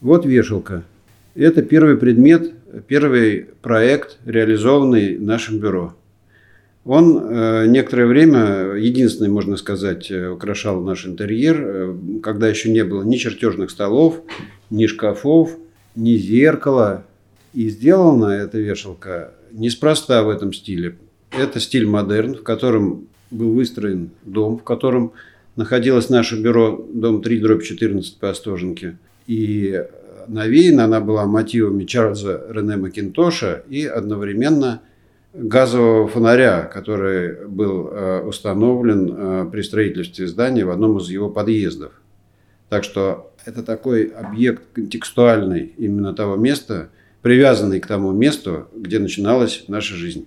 Вот вешалка. Это первый предмет, первый проект, реализованный нашим бюро. Он э, некоторое время, единственный, можно сказать, э, украшал наш интерьер, э, когда еще не было ни чертежных столов, ни шкафов, ни зеркала. И сделана эта вешалка неспроста в этом стиле. Это стиль модерн, в котором был выстроен дом, в котором находилось наше бюро, дом 3, дробь 14 по Остоженке. И навеяна она была мотивами Чарльза Рене Макинтоша и одновременно – газового фонаря, который был э, установлен э, при строительстве здания в одном из его подъездов. Так что это такой объект контекстуальный именно того места, привязанный к тому месту, где начиналась наша жизнь.